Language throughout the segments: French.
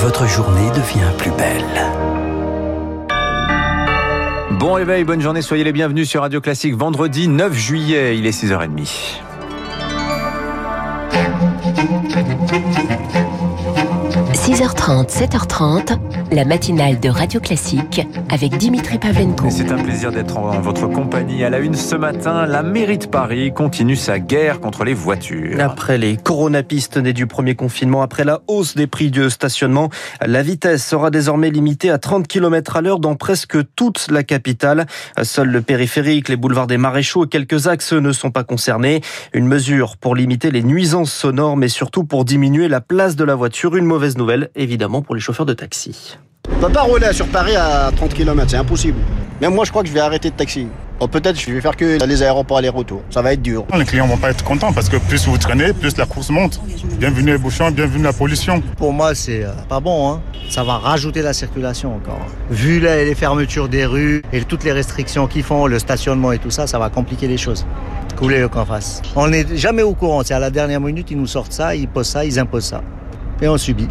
votre journée devient plus belle. Bon réveil, bonne journée, soyez les bienvenus sur Radio Classique vendredi 9 juillet, il est 6h30. 6h30, 7h30, la matinale de Radio Classique avec Dimitri Pavlenko. C'est un plaisir d'être en votre compagnie. À la une ce matin, la mairie de Paris continue sa guerre contre les voitures. Après les coronapistes nés du premier confinement, après la hausse des prix de stationnement, la vitesse sera désormais limitée à 30 km à l'heure dans presque toute la capitale. Seul le périphérique, les boulevards des Maréchaux et quelques axes ne sont pas concernés. Une mesure pour limiter les nuisances sonores, mais surtout pour diminuer la place de la voiture. Une mauvaise nouvelle, évidemment, pour les chauffeurs de taxi. On peut pas rouler sur Paris à 30 km, c'est impossible. Même moi, je crois que je vais arrêter de taxi. Ou peut-être je vais faire que les aéroports aller-retour. Ça va être dur. Les clients vont pas être contents parce que plus vous traînez, plus la course monte. Bienvenue les bouchons, bienvenue la pollution. Pour moi, c'est euh, pas bon. Hein. Ça va rajouter la circulation encore. Vu les fermetures des rues et toutes les restrictions qu'ils font, le stationnement et tout ça, ça va compliquer les choses. Couler qu'on fasse. On n'est jamais au courant. C'est à la dernière minute, ils nous sortent ça, ils posent ça, ils imposent ça. Et on subit.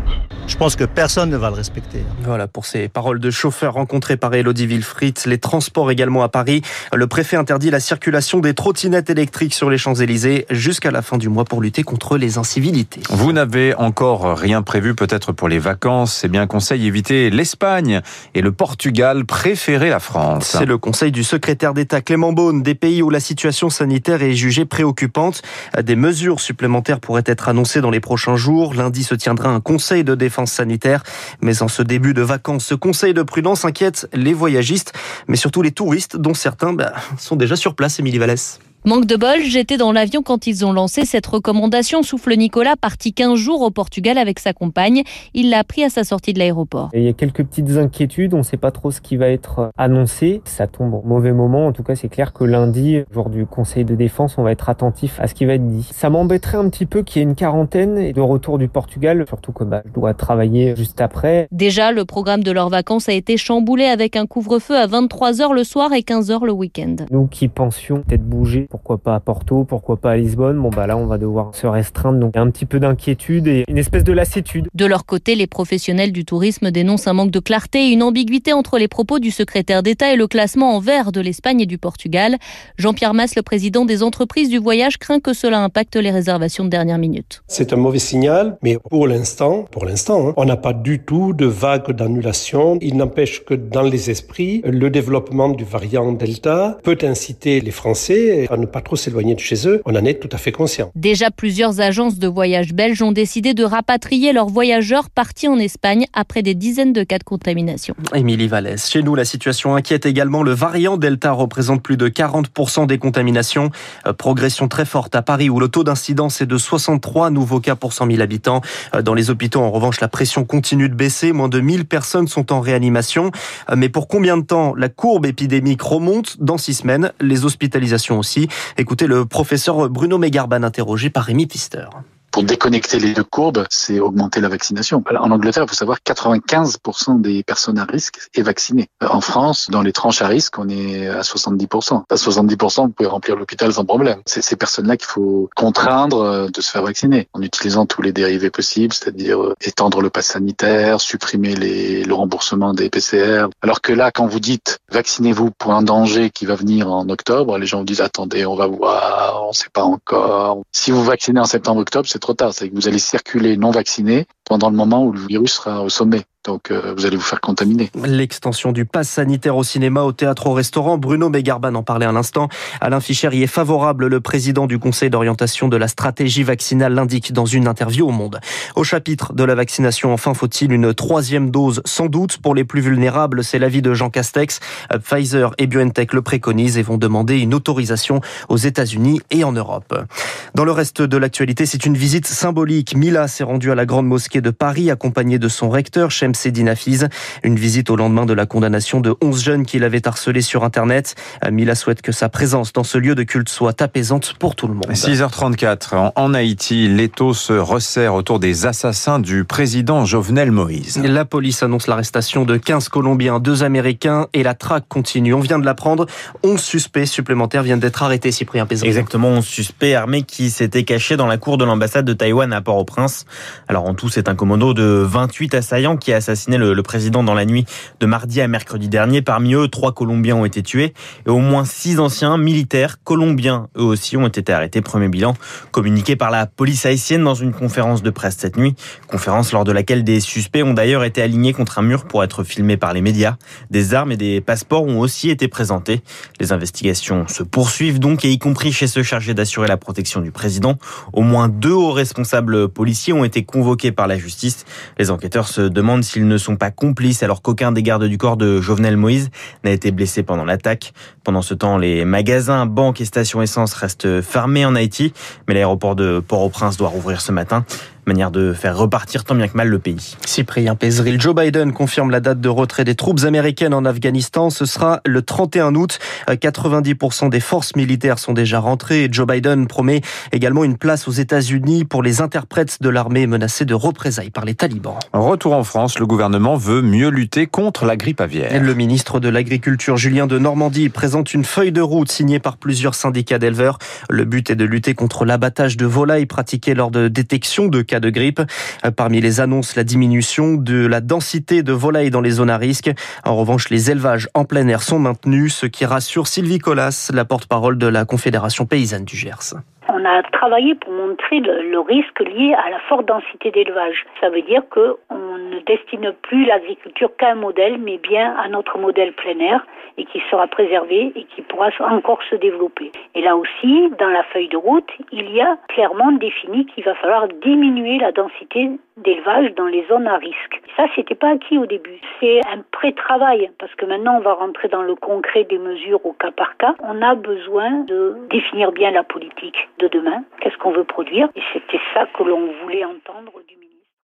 Je pense que personne ne va le respecter. Voilà pour ces paroles de chauffeurs rencontrés par Elodie Wilfried. Les transports également à Paris. Le préfet interdit la circulation des trottinettes électriques sur les Champs-Élysées jusqu'à la fin du mois pour lutter contre les incivilités. Vous n'avez encore rien prévu peut-être pour les vacances. C'est bien conseil éviter l'Espagne et le Portugal. Préférez la France. C'est le conseil du secrétaire d'État Clément Beaune. Des pays où la situation sanitaire est jugée préoccupante. Des mesures supplémentaires pourraient être annoncées dans les prochains jours. Lundi se tiendra un conseil de défense sanitaire. Mais en ce début de vacances, ce conseil de prudence inquiète les voyagistes, mais surtout les touristes, dont certains bah, sont déjà sur place, Émilie Vallès. Manque de bol, j'étais dans l'avion quand ils ont lancé cette recommandation. Souffle Nicolas, parti 15 jours au Portugal avec sa compagne. Il l'a appris à sa sortie de l'aéroport. Il y a quelques petites inquiétudes, on ne sait pas trop ce qui va être annoncé. Ça tombe au mauvais moment. En tout cas, c'est clair que lundi, jour du Conseil de défense, on va être attentif à ce qui va être dit. Ça m'embêterait un petit peu qu'il y ait une quarantaine de retour du Portugal, surtout que bah, je dois travailler juste après. Déjà, le programme de leurs vacances a été chamboulé avec un couvre-feu à 23h le soir et 15h le week-end. Nous qui pensions peut-être bouger pourquoi pas à Porto, pourquoi pas à Lisbonne. Bon bah là on va devoir se restreindre donc un petit peu d'inquiétude et une espèce de lassitude. De leur côté, les professionnels du tourisme dénoncent un manque de clarté et une ambiguïté entre les propos du secrétaire d'État et le classement en vert de l'Espagne et du Portugal. Jean-Pierre Masse, le président des entreprises du voyage, craint que cela impacte les réservations de dernière minute. C'est un mauvais signal, mais pour l'instant, pour l'instant, hein, on n'a pas du tout de vague d'annulation. Il n'empêche que dans les esprits, le développement du variant Delta peut inciter les Français à ne pas trop s'éloigner de chez eux. On en est tout à fait conscient. Déjà, plusieurs agences de voyage belges ont décidé de rapatrier leurs voyageurs partis en Espagne après des dizaines de cas de contamination. Émilie Vallès. Chez nous, la situation inquiète également. Le variant Delta représente plus de 40% des contaminations. Euh, progression très forte à Paris où le taux d'incidence est de 63 nouveaux cas pour 100 000 habitants. Euh, dans les hôpitaux, en revanche, la pression continue de baisser. Moins de 1000 personnes sont en réanimation. Euh, mais pour combien de temps la courbe épidémique remonte? Dans six semaines, les hospitalisations aussi. Écoutez le professeur Bruno Megarban interrogé par Rémi Pister. Déconnecter les deux courbes, c'est augmenter la vaccination. En Angleterre, il faut savoir 95% des personnes à risque est vaccinées. En France, dans les tranches à risque, on est à 70%. À 70%, vous pouvez remplir l'hôpital sans problème. C'est ces personnes-là qu'il faut contraindre euh, de se faire vacciner en utilisant tous les dérivés possibles, c'est-à-dire euh, étendre le pass sanitaire, supprimer le remboursement des PCR. Alors que là, quand vous dites vaccinez-vous pour un danger qui va venir en octobre, les gens vous disent attendez, on va voir, on ne sait pas encore. Si vous vaccinez en septembre-octobre, c'est trop C'est que vous allez circuler non vacciné pendant le moment où le virus sera au sommet. Donc euh, vous allez vous faire contaminer. L'extension du pass sanitaire au cinéma, au théâtre, au restaurant. Bruno Megarban en parlait à l'instant. Alain Fischer y est favorable. Le président du Conseil d'orientation de la stratégie vaccinale l'indique dans une interview au Monde. Au chapitre de la vaccination, enfin, faut-il une troisième dose? Sans doute. Pour les plus vulnérables, c'est l'avis de Jean Castex. Pfizer et BioNTech le préconisent et vont demander une autorisation aux États-Unis et en Europe. Dans le reste de l'actualité, c'est une visite symbolique. Mila s'est rendue à la Grande Mosquée de Paris, accompagnée de son recteur, Shemseddin Hafiz. Une visite au lendemain de la condamnation de 11 jeunes qu'il avait harcelés sur Internet. Mila souhaite que sa présence dans ce lieu de culte soit apaisante pour tout le monde. 6h34. En Haïti, l'étau se resserre autour des assassins du président Jovenel Moïse. La police annonce l'arrestation de 15 Colombiens, 2 Américains et la traque continue. On vient de l'apprendre. 11 suspects supplémentaires viennent d'être arrêtés, Cyprien Pézrin. Exactement, 11 suspects armés qui s'étaient cachés dans la cour de l'ambassade de Taïwan à Port-au-Prince. Alors en tout, c'est un commando de 28 assaillants qui a assassiné le, le, président dans la nuit de mardi à mercredi dernier. Parmi eux, trois Colombiens ont été tués et au moins six anciens militaires colombiens, eux aussi, ont été arrêtés. Premier bilan communiqué par la police haïtienne dans une conférence de presse cette nuit. Conférence lors de laquelle des suspects ont d'ailleurs été alignés contre un mur pour être filmés par les médias. Des armes et des passeports ont aussi été présentés. Les investigations se poursuivent donc, et y compris chez ceux chargés d'assurer la protection du président. Au moins deux hauts responsables policiers ont été convoqués par la justice. Les enquêteurs se demandent s'ils ne sont pas complices alors qu'aucun des gardes du corps de Jovenel Moïse n'a été blessé pendant l'attaque. Pendant ce temps, les magasins, banques et stations essence restent fermés en Haïti, mais l'aéroport de Port-au-Prince doit rouvrir ce matin manière de faire repartir tant bien que mal le pays. Cyprien Pézril, Joe Biden confirme la date de retrait des troupes américaines en Afghanistan. Ce sera le 31 août. 90% des forces militaires sont déjà rentrées Joe Biden promet également une place aux États-Unis pour les interprètes de l'armée menacés de représailles par les talibans. Retour en France, le gouvernement veut mieux lutter contre la grippe aviaire. Le ministre de l'Agriculture, Julien de Normandie, présente une feuille de route signée par plusieurs syndicats d'éleveurs. Le but est de lutter contre l'abattage de volailles pratiqué lors de détection de cas de grippe. Parmi les annonces, la diminution de la densité de volailles dans les zones à risque. En revanche, les élevages en plein air sont maintenus, ce qui rassure Sylvie Collas, la porte-parole de la Confédération paysanne du Gers. A travaillé pour montrer le, le, risque lié à la forte densité d'élevage. Ça veut dire qu'on ne destine plus l'agriculture qu'à un modèle, mais bien à notre modèle plein air et qui sera préservé et qui pourra encore se développer. Et là aussi, dans la feuille de route, il y a clairement défini qu'il va falloir diminuer la densité d'élevage dans les zones à risque. Ça, c'était pas acquis au début. C'est un pré-travail parce que maintenant, on va rentrer dans le concret des mesures au cas par cas. On a besoin de définir bien la politique de demain. Qu'est-ce qu'on veut produire Et c'était ça que l'on voulait entendre du ministre.